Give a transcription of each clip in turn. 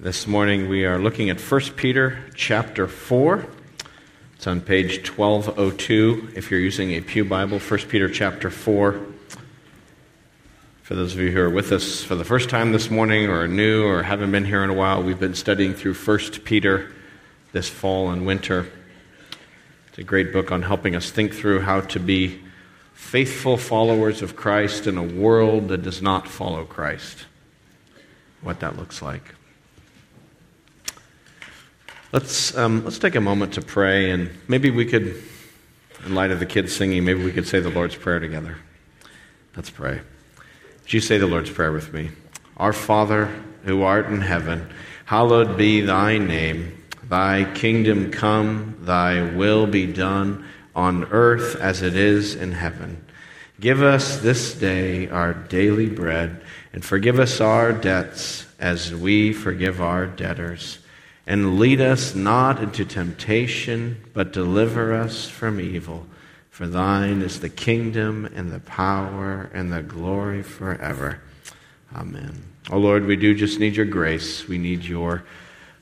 This morning we are looking at 1 Peter chapter 4. It's on page 1202 if you're using a Pew Bible, 1 Peter chapter 4. For those of you who are with us for the first time this morning or are new or haven't been here in a while, we've been studying through 1 Peter this fall and winter. It's a great book on helping us think through how to be faithful followers of Christ in a world that does not follow Christ. What that looks like. Let's, um, let's take a moment to pray, and maybe we could, in light of the kids singing, maybe we could say the Lord's Prayer together. Let's pray. Would you say the Lord's Prayer with me? Our Father, who art in heaven, hallowed be thy name. Thy kingdom come, thy will be done on earth as it is in heaven. Give us this day our daily bread, and forgive us our debts as we forgive our debtors and lead us not into temptation, but deliver us from evil. For thine is the kingdom and the power and the glory forever. Amen. Oh Lord, we do just need your grace. We need your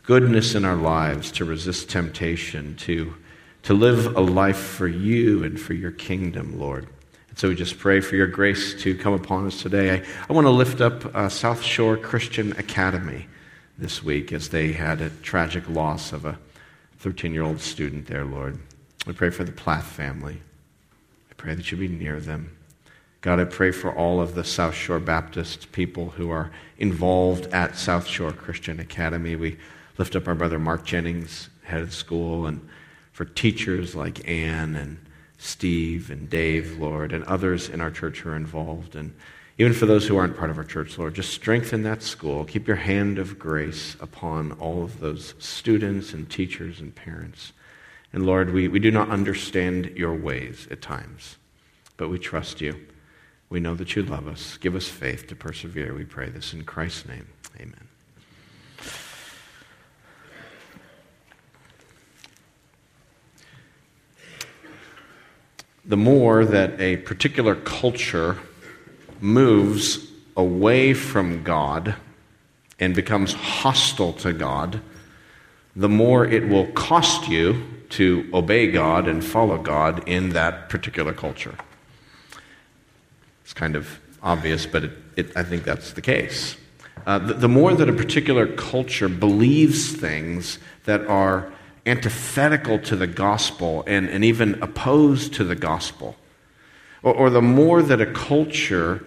goodness in our lives to resist temptation, to, to live a life for you and for your kingdom, Lord. And so we just pray for your grace to come upon us today. I, I want to lift up uh, South Shore Christian Academy this week as they had a tragic loss of a 13 year old student there, Lord. We pray for the Plath family. I pray that you be near them. God, I pray for all of the South Shore Baptist people who are involved at South Shore Christian Academy. We lift up our brother Mark Jennings, head of school, and for teachers like Ann and Steve and Dave, Lord, and others in our church who are involved. And even for those who aren't part of our church, Lord, just strengthen that school. Keep your hand of grace upon all of those students and teachers and parents. And Lord, we, we do not understand your ways at times, but we trust you. We know that you love us. Give us faith to persevere. We pray this in Christ's name. Amen. The more that a particular culture moves away from God and becomes hostile to God, the more it will cost you to obey God and follow God in that particular culture. It's kind of obvious, but it, it, I think that's the case. Uh, the, the more that a particular culture believes things that are antithetical to the gospel and, and even opposed to the gospel, or, or the more that a culture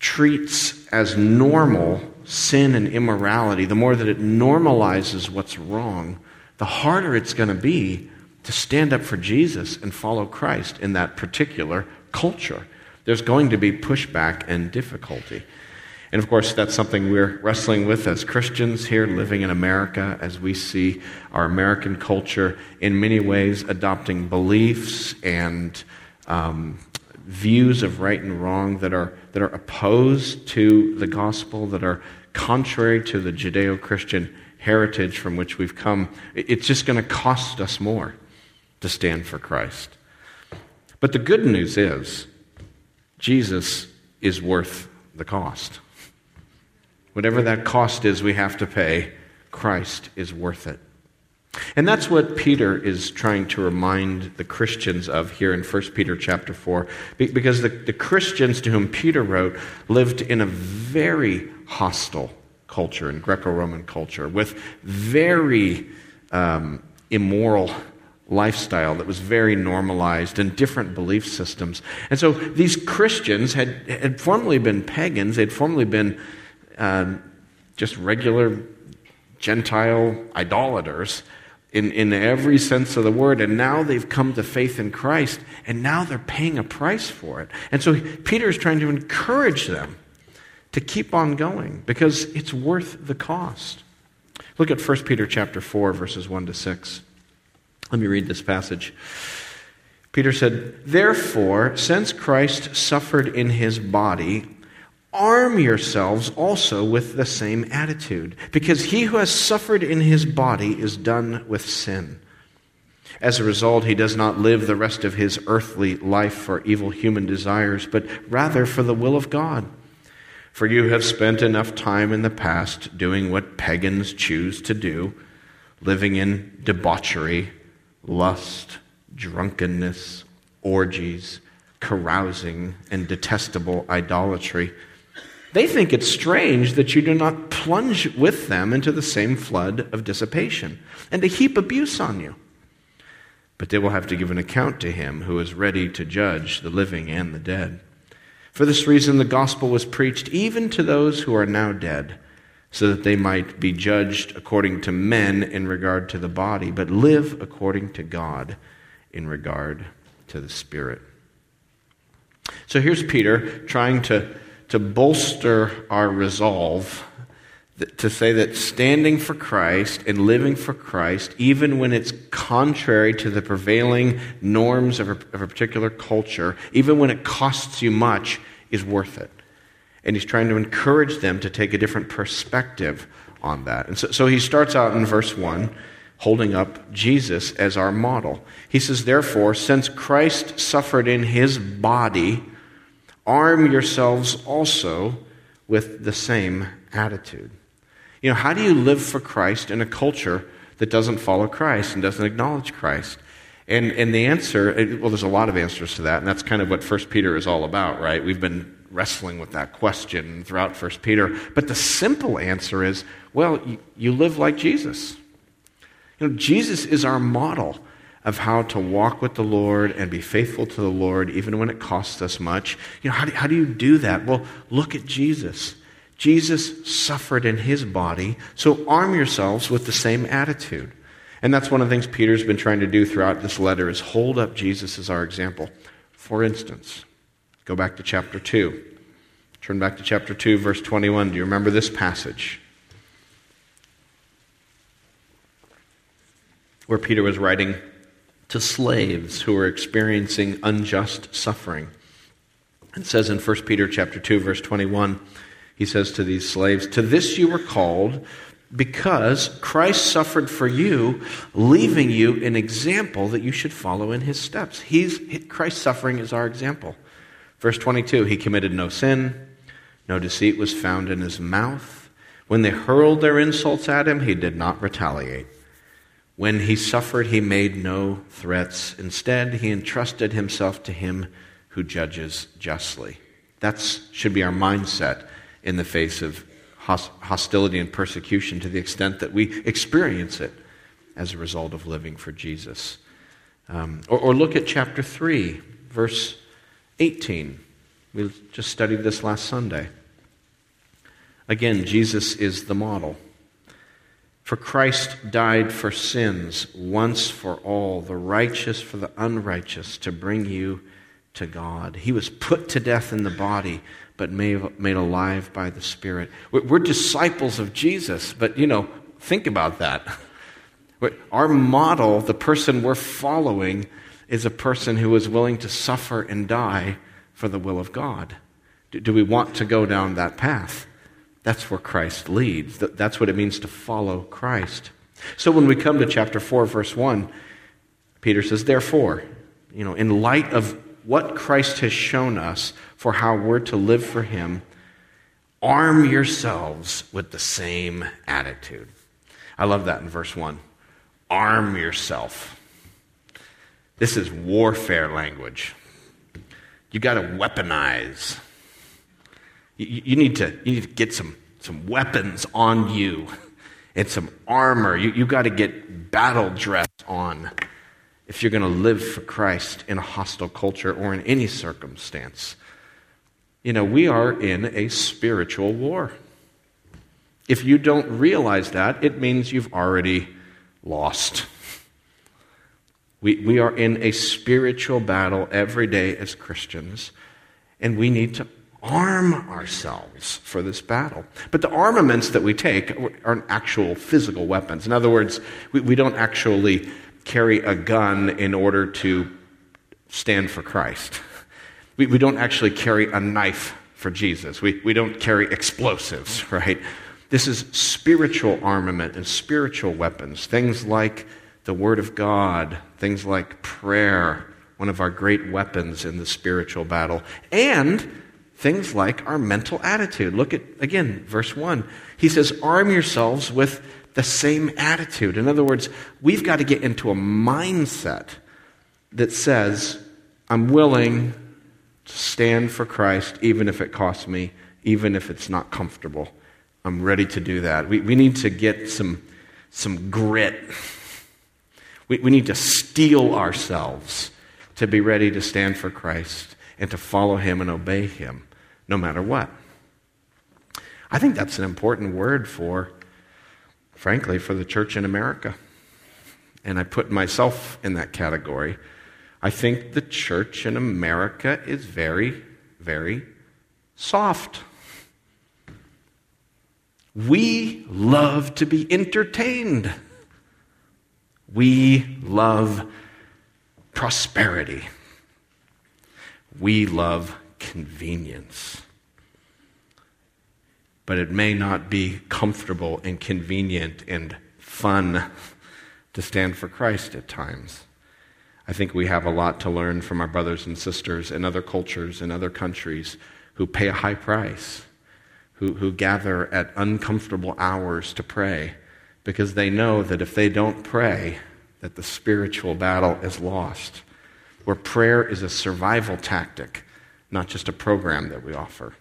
treats as normal sin and immorality, the more that it normalizes what's wrong, the harder it's going to be to stand up for Jesus and follow Christ in that particular culture. There's going to be pushback and difficulty. And of course, that's something we're wrestling with as Christians here living in America as we see our American culture in many ways adopting beliefs and um, views of right and wrong that are, that are opposed to the gospel, that are contrary to the Judeo Christian heritage from which we've come. It's just going to cost us more to stand for Christ. But the good news is, Jesus is worth the cost. Whatever that cost is we have to pay, Christ is worth it. And that's what Peter is trying to remind the Christians of here in 1 Peter chapter 4. Because the, the Christians to whom Peter wrote lived in a very hostile culture, in Greco Roman culture, with very um, immoral lifestyle that was very normalized and different belief systems. And so these Christians had, had formerly been pagans, they'd formerly been uh, just regular Gentile idolaters in, in every sense of the word. And now they've come to faith in Christ, and now they're paying a price for it. And so Peter is trying to encourage them to keep on going because it's worth the cost. Look at 1 Peter chapter 4, verses 1 to 6. Let me read this passage. Peter said, Therefore, since Christ suffered in his body, arm yourselves also with the same attitude, because he who has suffered in his body is done with sin. As a result, he does not live the rest of his earthly life for evil human desires, but rather for the will of God. For you have spent enough time in the past doing what pagans choose to do, living in debauchery, lust, drunkenness, orgies, carousing, and detestable idolatry. They think it's strange that you do not plunge with them into the same flood of dissipation and to heap abuse on you. But they will have to give an account to him who is ready to judge the living and the dead. For this reason, the gospel was preached even to those who are now dead, so that they might be judged according to men in regard to the body, but live according to God in regard to the Spirit. So here's Peter trying to, to bolster our resolve to say that standing for Christ and living for Christ, even when it's contrary to the prevailing norms of a, of a, particular culture, even when it costs you much, is worth it. And he's trying to encourage them to take a different perspective on that. And so, so he starts out in verse 1 holding up Jesus as our model. He says, Therefore, since Christ suffered in his body, arm yourselves also with the same attitude. You know, how do you live for Christ in a culture that doesn't follow Christ and doesn't acknowledge Christ? And, and the answer, well, there's a lot of answers to that, and that's kind of what 1 Peter is all about, right? We've been wrestling with that question throughout 1 Peter. But the simple answer is well, you, you live like Jesus. You know, Jesus is our model of how to walk with the Lord and be faithful to the Lord, even when it costs us much. You know, how do, how do you do that? Well, look at Jesus. Jesus suffered in his body, so arm yourselves with the same attitude. And that's one of the things Peter's been trying to do throughout this letter is hold up Jesus as our example. For instance, go back to chapter 2. Turn back to chapter 2, verse 21. Do you remember this passage? Where Peter was writing to slaves who are experiencing unjust suffering. It says in 1 Peter chapter 2 verse 21, he says to these slaves, "To this you were called because Christ suffered for you, leaving you an example that you should follow in his steps." He's Christ's suffering is our example. Verse 22, he committed no sin, no deceit was found in his mouth. When they hurled their insults at him, he did not retaliate. When he suffered, he made no threats. Instead, he entrusted himself to him who judges justly. That should be our mindset in the face of hostility and persecution to the extent that we experience it as a result of living for Jesus. Um, or, or look at chapter 3, verse 18. We just studied this last Sunday. Again, Jesus is the model. For Christ died for sins once for all, the righteous for the unrighteous, to bring you to God. He was put to death in the body but made, made alive by the Spirit. We're, disciples of Jesus, but you know, think about that. Our model, the person we're following, is a person who is willing to suffer and die for the will of God. Do we want to go down that path? That's where Christ leads. That's what it means to follow Christ. So when we come to chapter 4, verse 1, Peter says, Therefore, you know, in light of what Christ has shown us for how we're to live for Him, arm yourselves with the same attitude. I love that in verse 1. Arm yourself. This is warfare language. You got to weaponize. You, you, need to, you need to get some, some weapons on you and some armor. You, you got to get battle dress on if you're going to live for Christ in a hostile culture or in any circumstance. You know, we are in a spiritual war. If you don't realize that, it means you've already lost. We, we are in a spiritual battle every day as Christians, and we need to arm ourselves for this battle. But the armaments that we take aren't actual physical weapons. In other words, we, we don't actually carry a gun in order to stand for Christ. We, we don't actually carry a knife for Jesus. We, we don't carry explosives, right? This is spiritual armament and spiritual weapons, things like the Word of God, things like prayer, one of our great weapons in the spiritual battle, and things like our mental attitude. Look at, again, verse 1. He says, Arm yourselves with the same attitude. In other words, we've got to get into a mindset that says, I'm willing to stand for Christ even if it costs me, even if it's not comfortable. I'm ready to do that. We, we need to get some, some grit. We, we need to steel ourselves to be ready to stand for Christ and to follow Him and obey Him no matter what. I think that's an important word for, frankly, for the church in America. And I put myself in that category. I think the church in America is very, very soft. We love to be entertained. We love prosperity. We love convenience. But it may not be comfortable and convenient and fun to stand for Christ at times. I think we have a lot to learn from our brothers and sisters in other cultures and other countries who pay a high price who, who gather at uncomfortable hours to pray because they know that if they don't pray, that the spiritual battle is lost. Where prayer is a survival tactic, not just a program that we offer.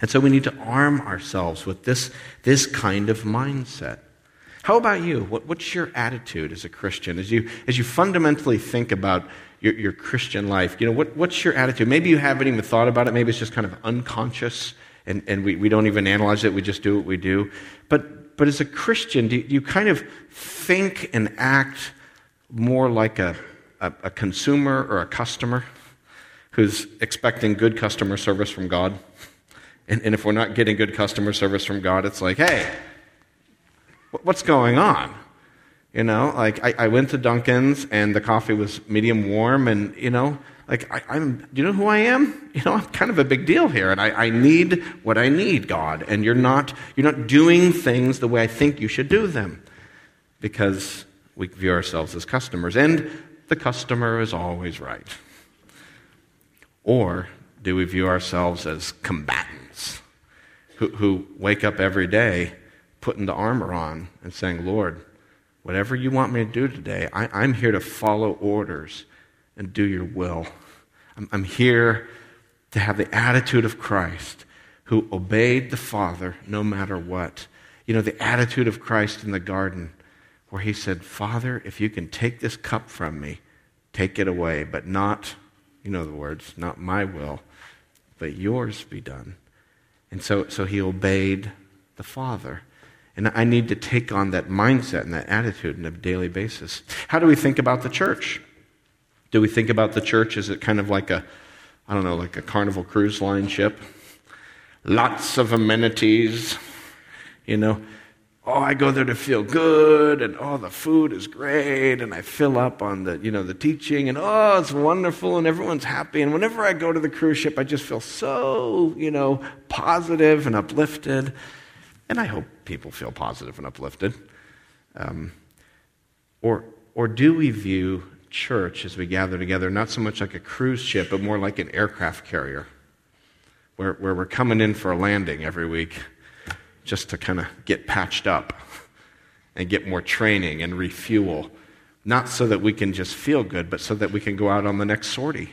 And so we need to arm ourselves with this, this kind of mindset. How about you? What, what's your attitude as a Christian? As you, as you fundamentally think about your, your Christian life, you know, what, what's your attitude? Maybe you haven't even thought about it. Maybe it's just kind of unconscious and, and we, we don't even analyze it, we just do what we do. But, but as a Christian, do you, kind of think and act more like a, a, a consumer or a customer who's expecting good customer service from God? And, and if we're not getting good customer service from God, it's like, hey, what's going on? You know, like I, I, went to Dunkin's and the coffee was medium warm, and you know, like, I, am do you know who I am? You know, I'm kind of a big deal here, and I, I need what I need, God. And you're not, you're not doing things the way I think you should do them because we view ourselves as customers. And the customer is always right. Or do we view ourselves as combatants who, who wake up every day putting the armor on and saying, Lord, whatever you want me to do today, I, I'm here to follow orders and do your will. I'm, I'm here to have the attitude of Christ who obeyed the Father no matter what. You know, the attitude of Christ in the garden where he said, Father, if you can take this cup from me, take it away, but not, you know the words, not my will, but yours be done. And so, so he obeyed the Father. And I need to take on that mindset and that attitude on a daily basis. How do we think about the church? Do we think about the church as it kind of like a, I don't know, like a carnival cruise line ship? Lots of amenities, you know. Oh, I go there to feel good, and oh, the food is great, and I fill up on the, you know, the teaching, and oh, it's wonderful, and everyone's happy. And whenever I go to the cruise ship, I just feel so, you know, positive and uplifted. And I hope people feel positive and uplifted. Um, or, or do we view church as we gather together, not so much like a cruise ship, but more like an aircraft carrier, where, where we're coming in for a landing every week just to kind of get patched up and get more training and refuel. Not so that we can just feel good, but so that we can go out on the next sortie.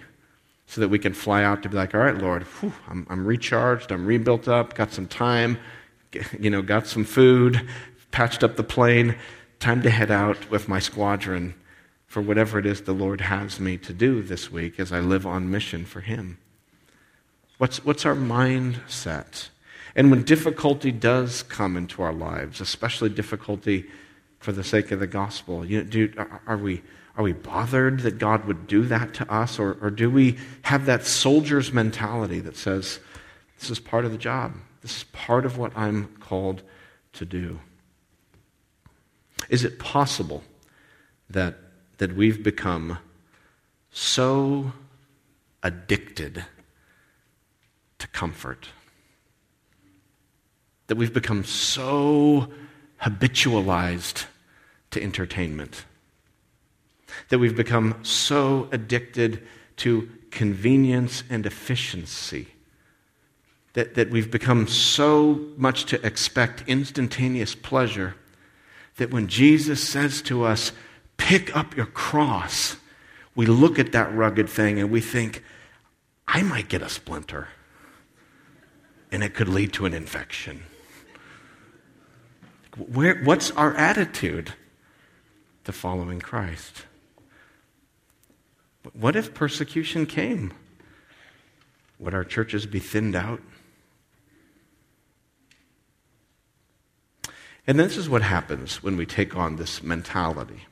So that we can fly out to be like, all right, Lord, whew, I'm, I'm recharged, I'm rebuilt up, got some time, you know, got some food, patched up the plane, time to head out with my squadron for whatever it is the Lord has me to do this week as I live on mission for Him? What's, what's our mindset? And when difficulty does come into our lives, especially difficulty for the sake of the gospel, you know, do, are, we, are we bothered that God would do that to us? Or, or do we have that soldier's mentality that says, this is part of the job? This is part of what I'm called to do? Is it possible that that we've become so addicted to comfort, that we've become so habitualized to entertainment, that we've become so addicted to convenience and efficiency that, that we've become so much to expect instantaneous pleasure that when Jesus says to us, pick up your cross, we look at that rugged thing and we think, I might get a splinter. And it could lead to an infection. Where, what's our attitude to following Christ? What if persecution came? Would our churches be thinned out? And this is what happens when we take on this mentality,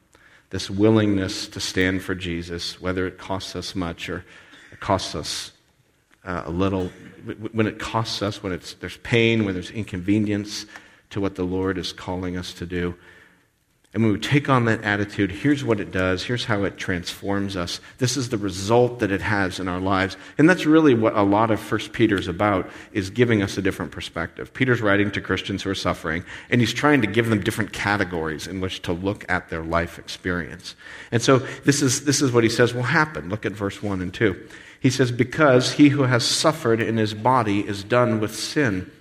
this willingness to stand for Jesus, whether it costs us much or it costs us uh, a little. When it costs us, when it's, there's pain, when there's inconvenience to what the Lord is calling us to do, and when we take on that attitude, here's what it does. Here's how it transforms us. This is the result that it has in our lives. And that's really what a lot of First Peter is about, is giving us a different perspective. Peter's writing to Christians who are suffering, and he's trying to give them different categories in which to look at their life experience. And so this is, this is what he says will happen. Look at verse 1 and 2. He says, Because he who has suffered in his body is done with sin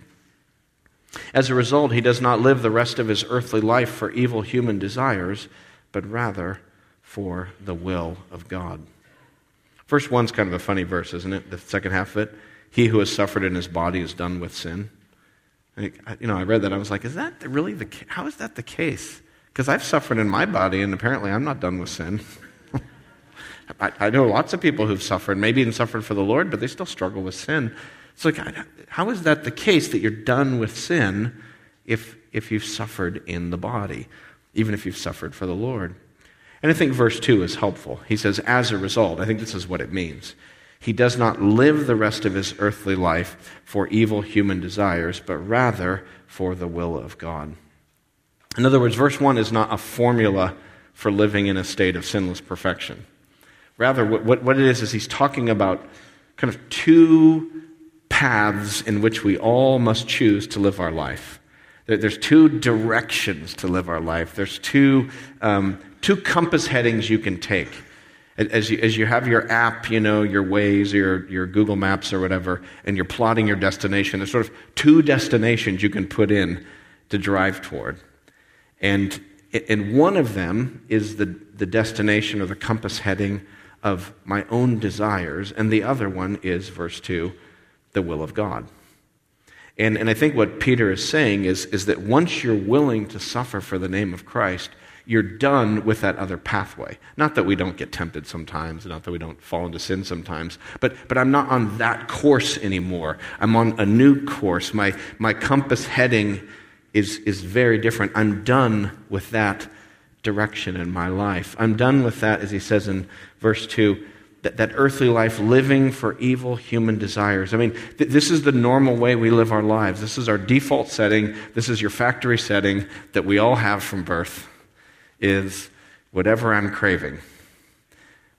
as a result, he does not live the rest of his earthly life for evil human desires, but rather for the will of God. Verse 1's kind of a funny verse, isn't it? The second half of it. He who has suffered in his body is done with sin. you know, I read that. I was like, is that really the How is that the case? Because I've suffered in my body, and apparently I'm not done with sin. I, I know lots of people who've suffered, maybe even suffered for the Lord, but they still struggle with sin. It's like, how is that the case that you're done with sin if, if you've suffered in the body, even if you've suffered for the Lord? And I think verse 2 is helpful. He says, as a result, I think this is what it means. He does not live the rest of his earthly life for evil human desires, but rather for the will of God. In other words, verse 1 is not a formula for living in a state of sinless perfection. Rather, what, what it is, is he's talking about kind of two paths in which we all must choose to live our life. There's two directions to live our life. There's two, um, two compass headings you can take. As you, as you have your app, you know, your Waze, your, your Google Maps or whatever, and you're plotting your destination, there's sort of two destinations you can put in to drive toward. And, and one of them is the, the destination or the compass heading of my own desires, and the other one is, verse 2, the will of God. And, and I think what Peter is saying is, is that once you're willing to suffer for the name of Christ, you're done with that other pathway. Not that we don't get tempted sometimes, not that we don't fall into sin sometimes, but, but I'm not on that course anymore. I'm on a new course. My, my compass heading is, is very different. I'm done with that direction in my life. I'm done with that, as he says in verse 2 that, that earthly life living for evil human desires. I mean, th- this is the normal way we live our lives. This is our default setting. This is your factory setting that we all have from birth is whatever I'm craving.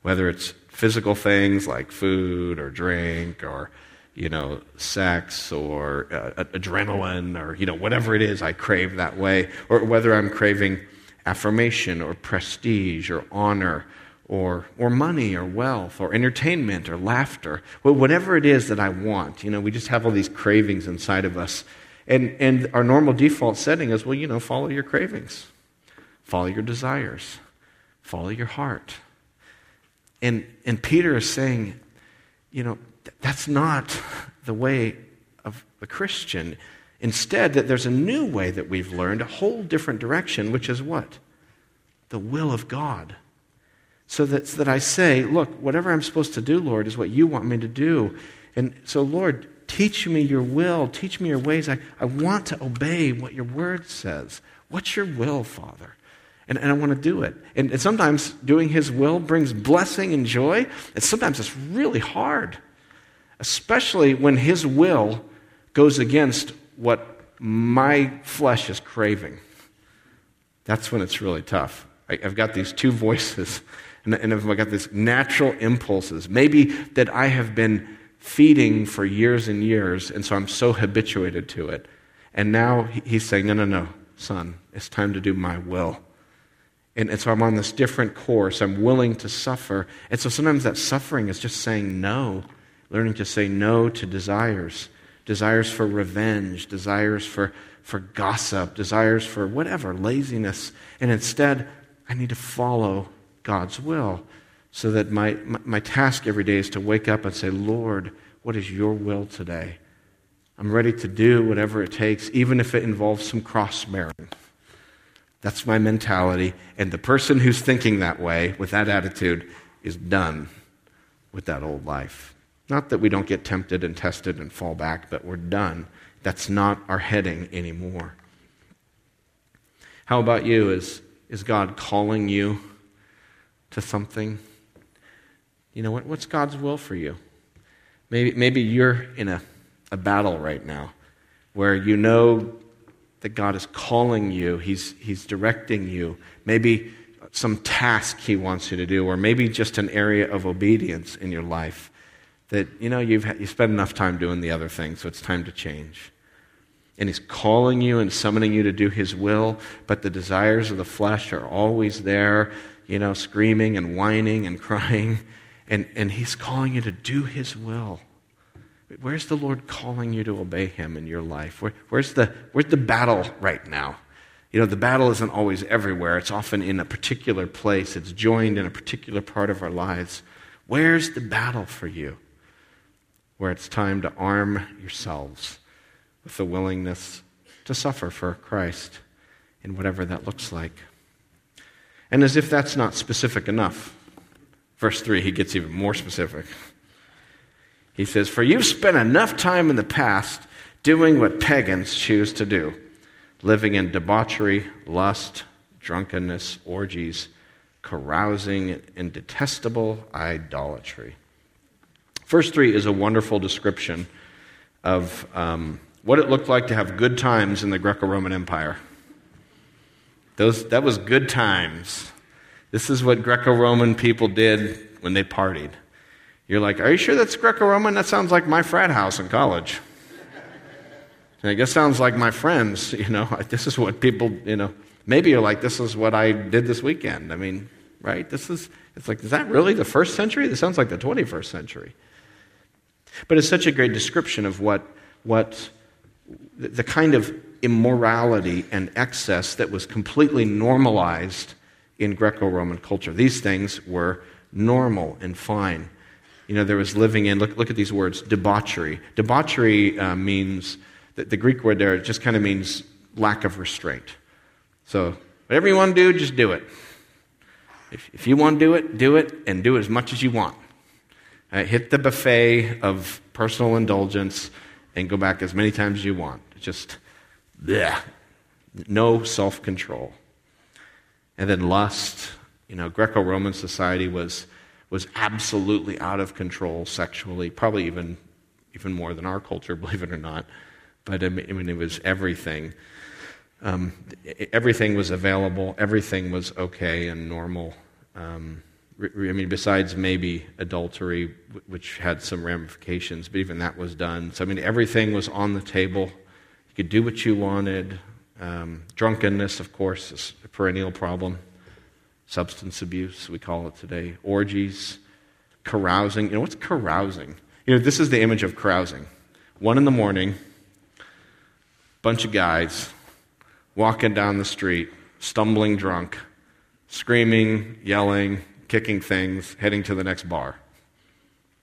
Whether it's physical things like food or drink or you know, sex or uh, adrenaline or, you know, whatever it is I crave that way, or whether I'm craving affirmation or prestige or honor or, or money or wealth or entertainment or laughter, well, whatever it is that I want. You know, we just have all these cravings inside of us. And, and our normal default setting is, well, you know, follow your cravings, follow your desires, follow your heart. And, and Peter is saying, you know, that's not the way of the Christian. Instead, that there's a new way that we've learned, a whole different direction, which is what? The will of God so that, so that I say, look, whatever I'm supposed to do, Lord, is what you want me to do. And so, Lord, teach me your will, teach me your ways. I, I want to obey what your word says. What's your will, Father? And, and I want to do it. And, and sometimes doing his will brings blessing and joy, and sometimes it's really hard, especially when his will goes against what my flesh is craving. That's when it's really tough. I, I've got these two voices and, and I've got these natural impulses, maybe that I have been feeding for years and years, and so I'm so habituated to it. And now he's saying, No, no, no, son, it's time to do my will. And, and so I'm on this different course. I'm willing to suffer. And so sometimes that suffering is just saying no, learning to say no to desires, desires for revenge, desires for, for gossip, desires for whatever, laziness. And instead, I need to follow God's will so that my, my, my task every day is to wake up and say, Lord, what is your will today? I'm ready to do whatever it takes, even if it involves some cross bearing. That's my mentality. And the person who's thinking that way, with that attitude, is done with that old life. Not that we don't get tempted and tested and fall back, but we're done. That's not our heading anymore. How about you? Is, is God calling you to something? You know, what, what's God's will for you? Maybe, maybe you're in a, a battle right now where you know that God is calling you, He's, he's directing you. Maybe some task He wants you to do, or maybe just an area of obedience in your life that, you know, you've, you spent enough time doing the other thing, so it's time to change. And He's calling you and summoning you to do His will, but the desires of the flesh are always there, you know, screaming and whining and crying. And, and He's calling you to do His will. Where's the Lord calling you to obey Him in your life? Where, where's, the, where's the battle right now? You know, the battle isn't always everywhere, it's often in a particular place, it's joined in a particular part of our lives. Where's the battle for you? Where it's time to arm yourselves with the willingness to suffer for Christ in whatever that looks like. And as if that's not specific enough, verse 3, he gets even more specific. He says, For you've spent enough time in the past doing what pagans choose to do living in debauchery, lust, drunkenness, orgies, carousing, and detestable idolatry. Verse 3 is a wonderful description of um, what it looked like to have good times in the Greco Roman Empire. Those, that was good times. This is what Greco Roman people did when they partied. You're like, Are you sure that's Greco Roman? That sounds like my frat house in college. And I guess sounds like my friends, you know, this is what people, you know, maybe you're like, this is what I did this weekend. I mean, right? This is, it's like, is that really the first century? This sounds like the 21st century. But it's such a great description of what, what the kind of immorality and excess that was completely normalized in Greco Roman culture. These things were normal and fine. You know, there was living in, look, look at these words, debauchery. Debauchery uh, means the, the Greek word there just kind of means lack of restraint. So, whatever you want to do, just do it. If, if you want to do it, do it, and do as much as you want. Uh, hit the buffet of personal indulgence and go back as many times as you want. Just, bleh, no self control. And then lust. You know, Greco Roman society was, was absolutely out of control sexually, probably even, even more than our culture, believe it or not. But I mean, it was everything. Um, everything was available. Everything was okay and normal. Um, I mean, besides maybe adultery, which had some ramifications, but even that was done. So, I mean, everything was on the table. You could do what you wanted. Um, drunkenness, of course, is a perennial problem. Substance abuse, we call it today. Orgies, carousing. You know, what's carousing? You know, this is the image of carousing. One in the morning, bunch of guys walking down the street, stumbling drunk, screaming, yelling, kicking things, heading to the next bar.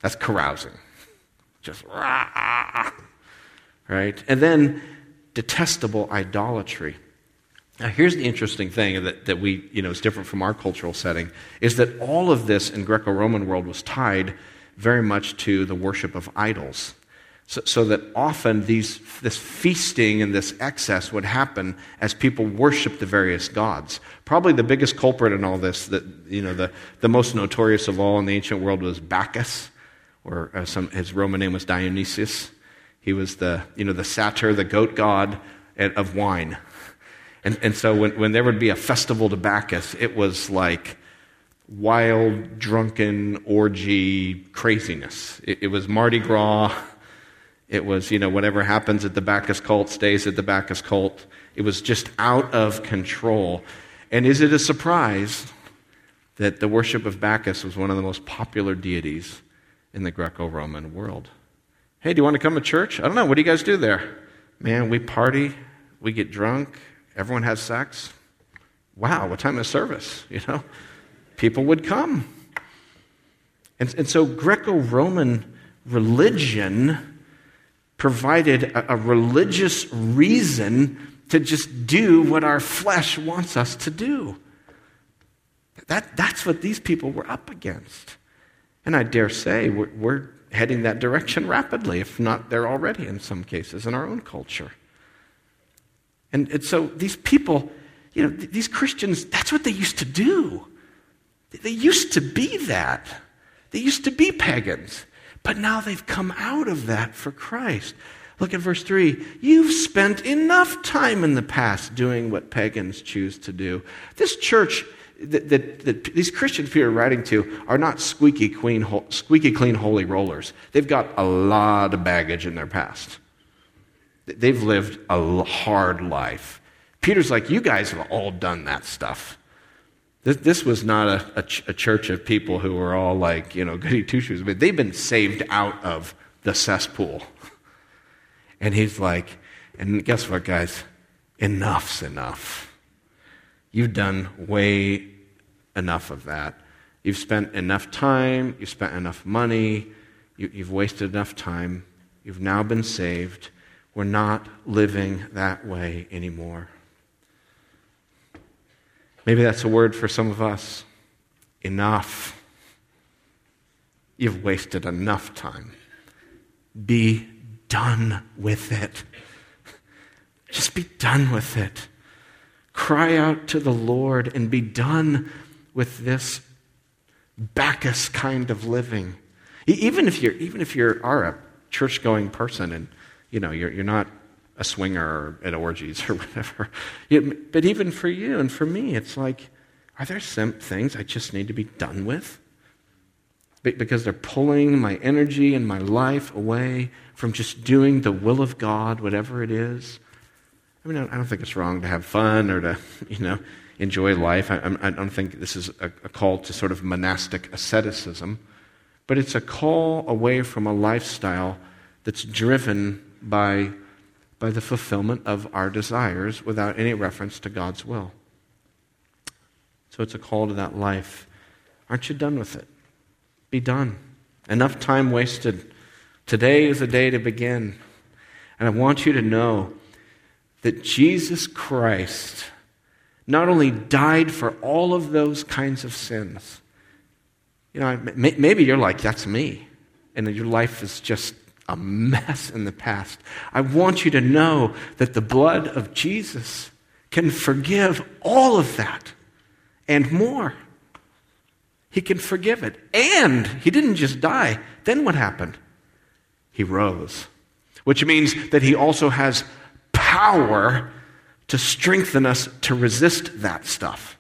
That's carousing. Just rah, right? And then detestable idolatry. Now, here's the interesting thing that, that we, you know, is different from our cultural setting, is that all of this in Greco-Roman world was tied very much to the worship of idols. So, so, that often these, this feasting and this excess would happen as people worship the various gods. Probably the biggest culprit in all this, that, you know, the, the most notorious of all in the ancient world was Bacchus, or uh, some, his Roman name was Dionysius. He was the, you know, the satyr, the goat god of wine. And, and so when, when there would be a festival to Bacchus, it was like wild, drunken, orgy craziness. It, it was Mardi Gras it was, you know, whatever happens at the Bacchus cult stays at the Bacchus cult. It was just out of control. And is it a surprise that the worship of Bacchus was one of the most popular deities in the Greco Roman world? Hey, do you want to come to church? I don't know. What do you guys do there? Man, we party, we get drunk, everyone has sex. Wow, what time is service? You know, people would come. And, and so Greco Roman religion provided a, a religious reason to just do what our flesh wants us to do. That, that's what these people were up against. And I dare say we're, we're heading that direction rapidly, if not there already in some cases in our own culture. And, and so these people, you know, these Christians, that's what they used to do. They used to be that. They used to be pagans. But now they've come out of that for Christ. Look at verse 3. You've spent enough time in the past doing what pagans choose to do. This church that, that, that, these Christians Peter are writing to are not squeaky clean, squeaky clean holy rollers. They've got a lot of baggage in their past. They've lived a hard life. Peter's like, you guys have all done that stuff. This, this was not a, a, ch- a, church of people who were all like, you know, goody two shoes, but they've been saved out of the cesspool. And he's like, and guess what, guys? Enough's enough. You've done way enough of that. You've spent enough time, you've spent enough money, you, you've wasted enough time. You've now been saved. We're not living that way anymore. Maybe that's a word for some of us. Enough. You've wasted enough time. Be done with it. Just be done with it. Cry out to the Lord and be done with this Bacchus kind of living. Even if you're, even if you are a church going person and you know, you're, you're not a swinger at orgies or whatever. but even for you and for me, it's like, are there some things I just need to be done with? Because they're pulling my energy and my life away from just doing the will of God, whatever it is. I mean, I don't think it's wrong to have fun or to, you know, enjoy life. I, I don't think this is a, a call to sort of monastic asceticism, but it's a call away from a lifestyle that's driven by, by the fulfillment of our desires without any reference to God's will. So it's a call to that life. Aren't you done with it? Be done. Enough time wasted. Today is a day to begin. And I want you to know that Jesus Christ not only died for all of those kinds of sins. You know, maybe you're like, that's me. And your life is just a mess in the past. I want you to know that the blood of Jesus can forgive all of that and more. He can forgive it. And he didn't just die. Then what happened? He rose, which means that he also has power to strengthen us to resist that stuff.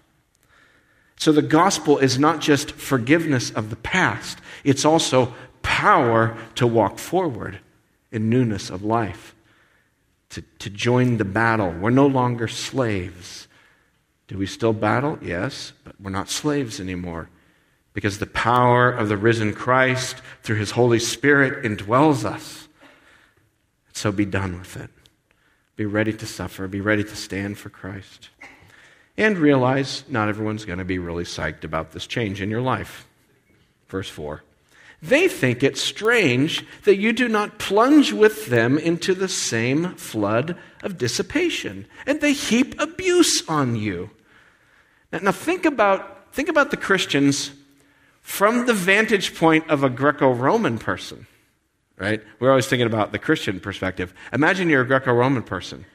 So the gospel is not just forgiveness of the past, it's also power to walk forward in newness of life, to, to join the battle. We're no longer slaves. Do we still battle? Yes, but we're not slaves anymore because the power of the risen Christ through his Holy Spirit indwells us. So be done with it. Be ready to suffer. Be ready to stand for Christ. And realize not everyone's going to be really psyched about this change in your life. Verse 4. They think it strange that you do not plunge with them into the same flood of dissipation, and they heap abuse on you. Now, now think, about, think about the Christians from the vantage point of a Greco Roman person right? We're always thinking about the Christian perspective. Imagine you're a Greco-Roman person.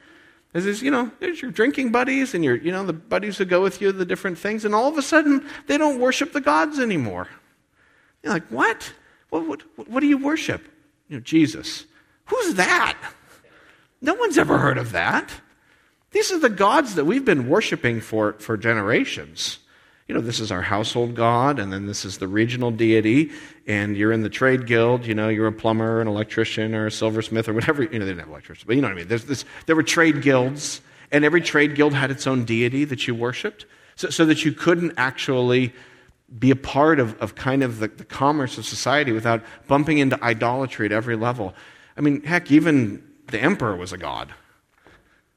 This is, you know, there's your drinking buddies and your, you know, the buddies who go with you, the different things, and all of a sudden they don't worship the gods anymore. You're like, what? What, what, what do you worship? You know, Jesus. Who's that? No one's ever heard of that. These are the gods that we've been worshiping for, for generations you know, this is our household God, and then this is the regional deity, and you're in the trade guild, you know, you're a plumber, an electrician, or a silversmith, or whatever. You know, they didn't have electricians, but you know what I mean. There's this, there were trade guilds, and every trade guild had its own deity that you worshiped, so, so that you couldn't actually be a part of, of kind of the, the commerce of society without bumping into idolatry at every level. I mean, heck, even the emperor was a god.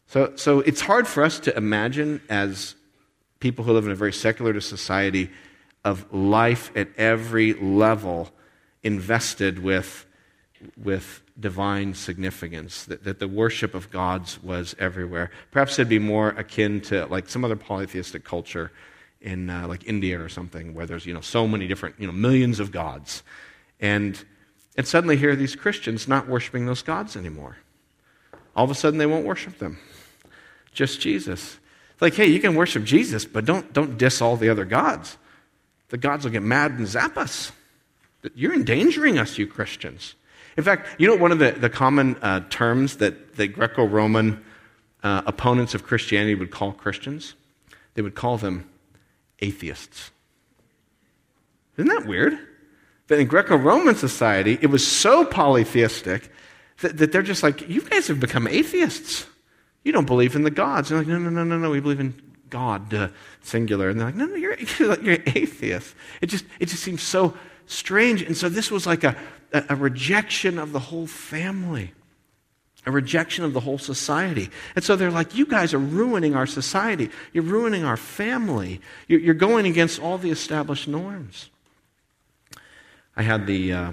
So, so it's hard for us to imagine as people who live in a very secular society of life at every level invested with, with divine significance, that, that the worship of gods was everywhere. Perhaps it'd be more akin to like some other polytheistic culture in uh, like India or something, where there's you know so many different you know millions of gods, and and suddenly here are these Christians not worshiping those gods anymore. All of a sudden they won't worship them, just Jesus. Like, hey, you can worship Jesus, but don't don't diss all the other gods. The gods will get mad and zap us. You're endangering us, you Christians. In fact, you know one of the, the common uh, terms that the Greco Roman uh, opponents of Christianity would call Christians? They would call them atheists. Isn't that weird? That in Greco Roman society, it was so polytheistic that, that, they're just like, you guys have become atheists. You don't believe in the gods. They're like, no, no, no, no, no, we believe in God, uh, singular. And they're like, no, no, you're, you're atheist. It just, it just seems so strange. And so this was like a, a rejection of the whole family, a rejection of the whole society. And so they're like, you guys are ruining our society. You're ruining our family. You're, you're going against all the established norms. I had the, uh,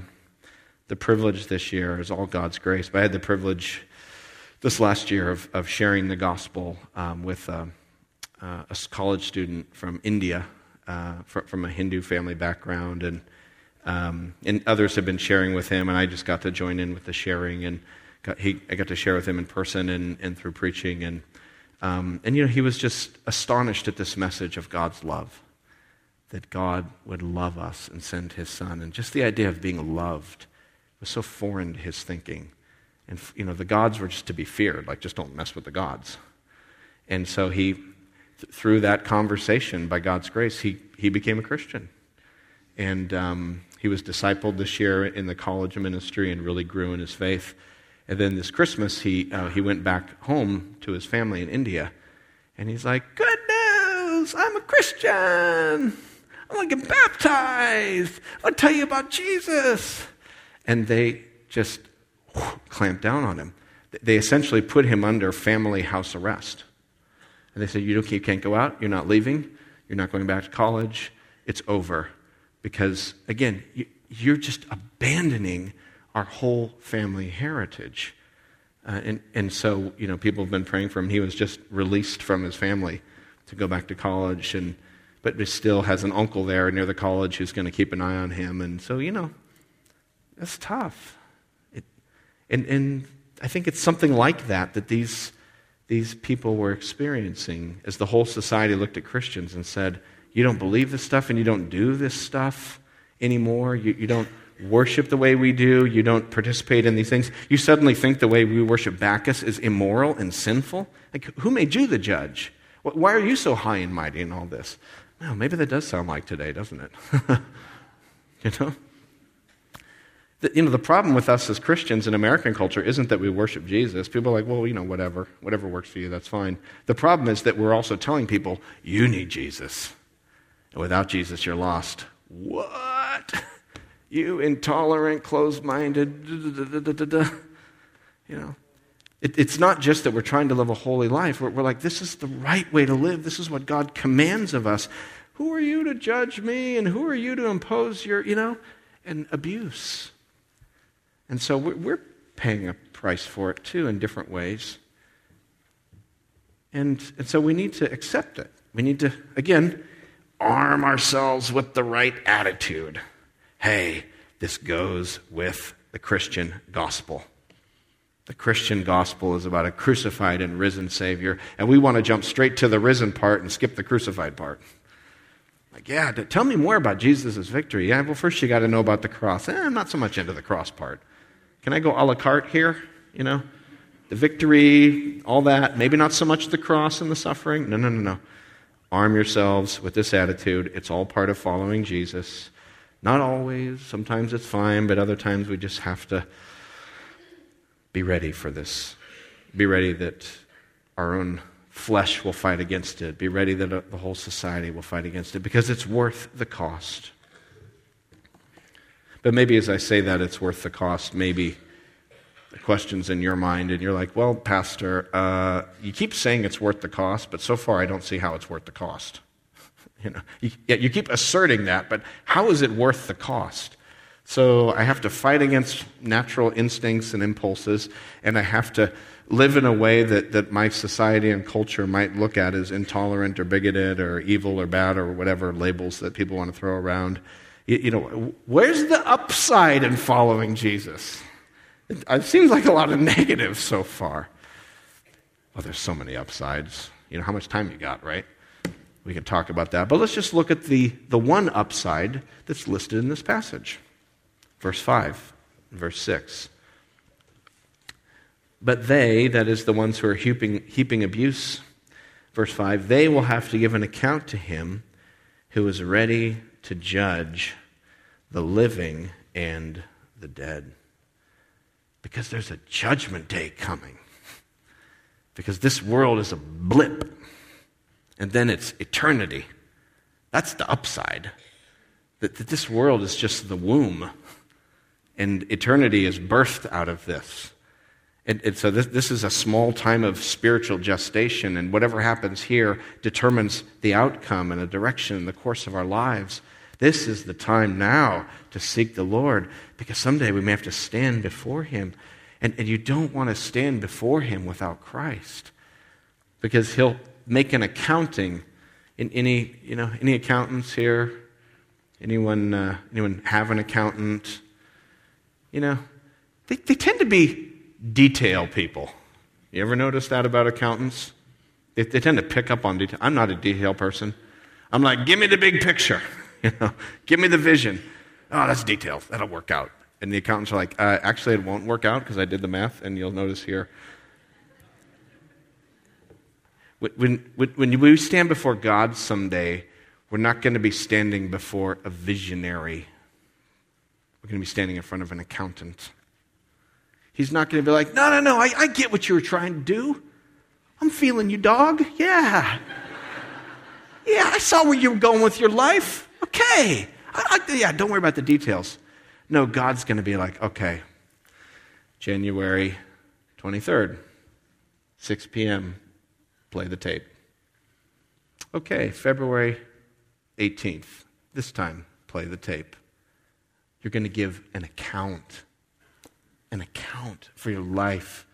the privilege this year, as all God's grace, but I had the privilege this last year of, of sharing the gospel um, with uh, uh, a college student from India, uh, from, from a Hindu family background. And um, and others have been sharing with him, and I just got to join in with the sharing, and got, he, I got to share with him in person and, and through preaching, and um, and you know he was just astonished at this message of God's love, that God would love us and send His Son, and just the idea of being loved was so foreign to his thinking, and you know the gods were just to be feared, like just don't mess with the gods, and so he, th- through that conversation, by God's grace, he he became a Christian, and um, he was discipled this year in the college ministry and really grew in his faith. And then this Christmas, he, uh, he went back home to his family in India. And he's like, Good news! I'm a Christian! I'm going to get baptized! I'll tell you about Jesus! And they just clamped down on him. They essentially put him under family house arrest. And they said, You, you can't go out. You're not leaving. You're not going back to college. It's over. Because, again, you're just abandoning our whole family heritage. Uh, and, and so, you know, people have been praying for him. He was just released from his family to go back to college, and, but still has an uncle there near the college who's going to keep an eye on him. And so, you know, that's tough. And, and I think it's something like that that these, these people were experiencing as the whole society looked at Christians and said, you don't believe this stuff and you don't do this stuff anymore. You, you don't worship the way we do. You don't participate in these things. You suddenly think the way we worship Bacchus is immoral and sinful. Like, who made you the judge? Why are you so high and mighty in all this? Well, maybe that does sound like today, doesn't it? you know? The, you know, the problem with us as Christians in American culture isn't that we worship Jesus. People are like, well, you know, whatever. Whatever works for you, that's fine. The problem is that we're also telling people, you need Jesus. And without Jesus, you're lost. What? You intolerant, closed minded. You know, it, it's not just that we're trying to live a holy life. We're, we're like, this is the right way to live. This is what God commands of us. Who are you to judge me? And who are you to impose your, you know, and abuse? And so we're, paying a price for it too in different ways. And, and so we need to accept it. We need to, again, arm ourselves with the right attitude. Hey, this goes with the Christian gospel. The Christian gospel is about a crucified and risen Savior, and we want to jump straight to the risen part and skip the crucified part. Like, yeah, tell me more about Jesus' victory. Yeah, well, first you got to know about the cross. Eh, I'm not so much into the cross part. Can I go a la carte here? You know, the victory, all that. Maybe not so much the cross and the suffering. No, no, no, no. Arm yourselves with this attitude. It's all part of following Jesus. Not always. Sometimes it's fine, but other times we just have to be ready for this. Be ready that our own flesh will fight against it. Be ready that the whole society will fight against it because it's worth the cost. But maybe as I say that it's worth the cost, maybe the questions in your mind, and you're like, well, Pastor, uh, you keep saying it's worth the cost, but so far I don't see how it's worth the cost. you know, you, you keep asserting that, but how is it worth the cost? So I have to fight against natural instincts and impulses, and I have to live in a way that, that my society and culture might look at as intolerant or bigoted or evil or bad or whatever labels that people want to throw around. You, know, where's the upside in following Jesus? It, it seems like a lot of negatives so far. Well, there's so many upsides. You know, how much time you got, right? We can talk about that. But let's just look at the, the one upside that's listed in this passage. Verse 5, verse 6. But they, that is the ones who are heaping, heaping abuse, verse 5, they will have to give an account to him who is ready to judge the living and the dead. Because there's a judgment day coming. Because this world is a blip, and then it's eternity. That's the upside. That, that this world is just the womb and eternity is birthed out of this. And, and so this, this is a small time of spiritual gestation, and whatever happens here determines the outcome and the direction and the course of our lives. This is the time now to seek the Lord because someday we may have to stand before Him. And, and you don't want to stand before Him without Christ because He'll make an accounting. In any, you know, any accountants here? Anyone, uh, anyone have an accountant? you know, they, they tend to be detail people. You ever notice that about accountants? They, they tend to pick up on detail. I'm not a detail person. I'm like, give me the big picture. You know, give me the vision. Oh, that's details. That'll work out. And the accountants are like, uh, actually, it won't work out because I did the math, and you'll notice here. When, when, when we stand before God someday, we're not going to be standing before a visionary we're going to be standing in front of an accountant. He's not going to be like, no, no, no, I, I get what you were trying to do. I'm feeling you, dog. Yeah. Yeah, I saw where you were going with your life. Okay. I, I, yeah, don't worry about the details. No, God's going to be like, okay, January 23rd, 6 p.m., play the tape. Okay, February 18th, this time, play the tape. You're going to give an account, an account for your life.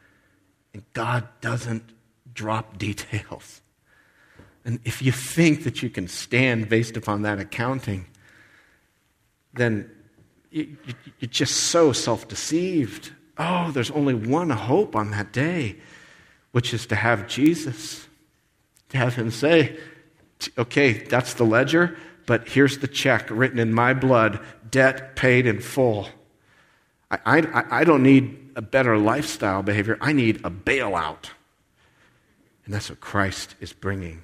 And God doesn't drop details. And if you think that you can stand based upon that accounting, then you, are just so self deceived. Oh, there's only one hope on that day, which is to have Jesus, to have Him say, okay, that's the ledger, but here's the check written in my blood debt paid in full. I, I, I don't need a better lifestyle behavior, I need a bailout. And that's what Christ is bringing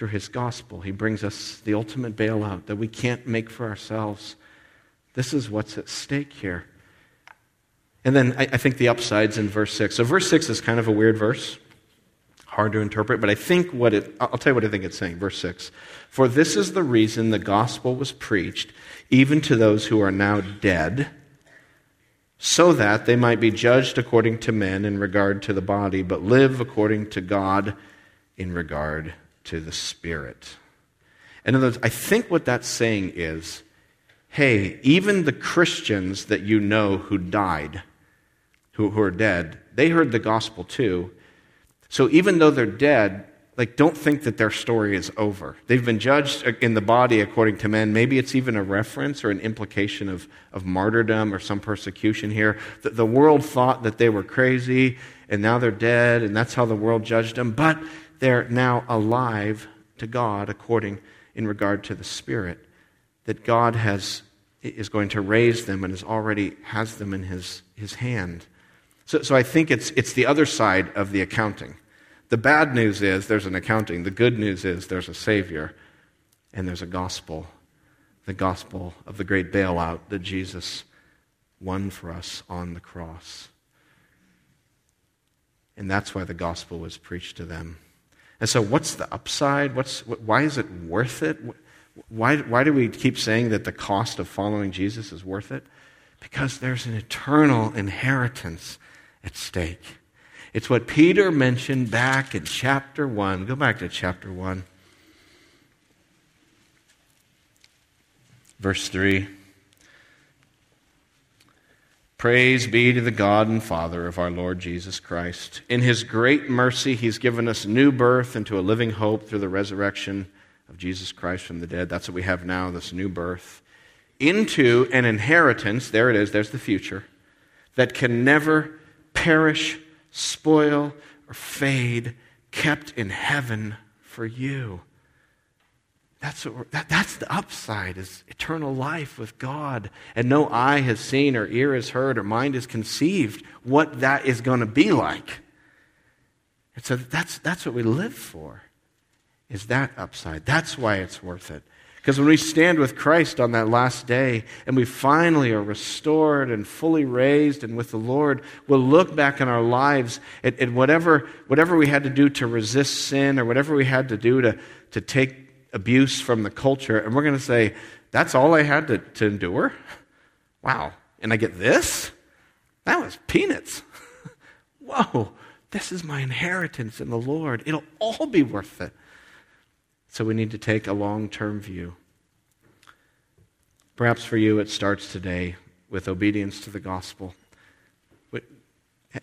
through his gospel. He brings us the ultimate bailout that we can't make for ourselves. This is what's at stake here. And then I, I, think the upsides in verse 6. So, verse 6 is kind of a weird verse hard to interpret, but I think what it, I'll tell you what I think it's saying. Verse 6 For this is the reason the gospel was preached, even to those who are now dead, so that they might be judged according to men in regard to the body, but live according to God in regard to the spirit. In other words, I think what that's saying is hey, even the Christians that you know who died, who, who are dead, they heard the gospel too so even though they're dead, like don't think that their story is over. They've been judged in the body according to men. Maybe it's even a reference or an implication of, of martyrdom or some persecution here. The, the world thought that they were crazy and now they're dead and that's how the world judged them, but they're now alive to God according in regard to the Spirit. That God has is going to raise them and has already has them in his, his hand. So, so I think it's, it's the other side of the accounting. The bad news is there's an accounting. The good news is there's a Savior and there's a gospel. The gospel of the great bailout that Jesus won for us on the cross. And that's why the gospel was preached to them. And so, what's the upside? What's, why is it worth it? Why, why do we keep saying that the cost of following Jesus is worth it? Because there's an eternal inheritance at stake. It's what Peter mentioned back in chapter 1. Go back to chapter 1. Verse 3. Praise be to the God and Father of our Lord Jesus Christ. In his great mercy, he's given us new birth into a living hope through the resurrection of Jesus Christ from the dead. That's what we have now, this new birth. Into an inheritance, there it is, there's the future, that can never perish, spoil, or fade, kept in heaven for you. That's, what that, that's the upside is eternal life with God. And no eye has seen or ear has heard or mind has conceived what that is going to be like. And so that's, that's what we live for, is that upside. That's why it's worth it. Because when we stand with Christ on that last day and we finally are restored and fully raised and with the Lord, we'll look back in our lives at, at whatever, whatever we had to do to resist sin or whatever we had to do to, to take abuse from the culture, and we're going to say, that's all I had to, to endure? Wow. And I get this? That was peanuts. Whoa, this is my inheritance in the Lord. It'll all be worth it. So we need to take a long term view. Perhaps for you, it starts today with obedience to the gospel.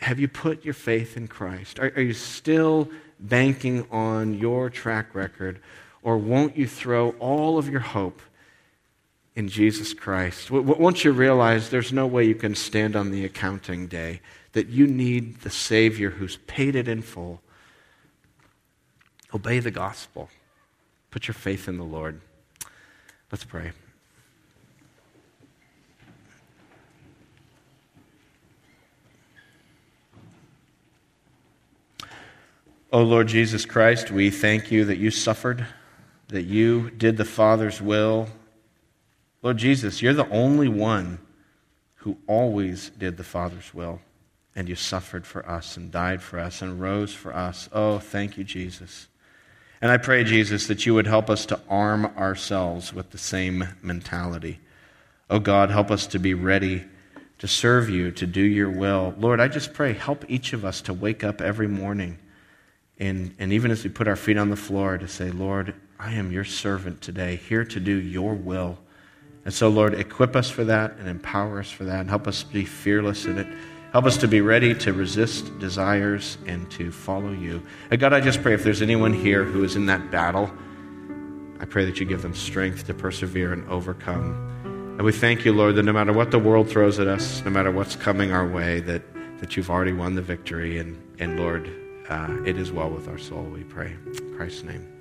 Have you put your faith in Christ? Are, are you still banking on your track record or won't you throw all of your hope in Jesus Christ? Once you realize there's no way you can stand on the accounting day, that you need the Savior who's paid it in full, obey the gospel. Put your faith in the Lord. Let's pray. O oh Lord Jesus Christ, we thank you that you suffered that you did the Father's will. Lord Jesus, you're the only one who always did the Father's will. And you suffered for us and died for us and rose for us. Oh, thank you, Jesus. And I pray, Jesus, that you would help us to arm ourselves with the same mentality. Oh, God, help us to be ready to serve you, to do your will. Lord, I just pray, help each of us to wake up every morning. And, and even as we put our feet on the floor, to say, Lord, I am your servant today, here to do your will. And so, Lord, equip us for that and empower us for that and help us be fearless in it. Help us to be ready to resist desires and to follow you. And God, I just pray if there's anyone here who is in that battle, I pray that you give them strength to persevere and overcome. And we thank you, Lord, that no matter what the world throws at us, no matter what's coming our way, that, that you've already won the victory. And, and Lord, uh, it is well with our soul, we pray. In Christ's name.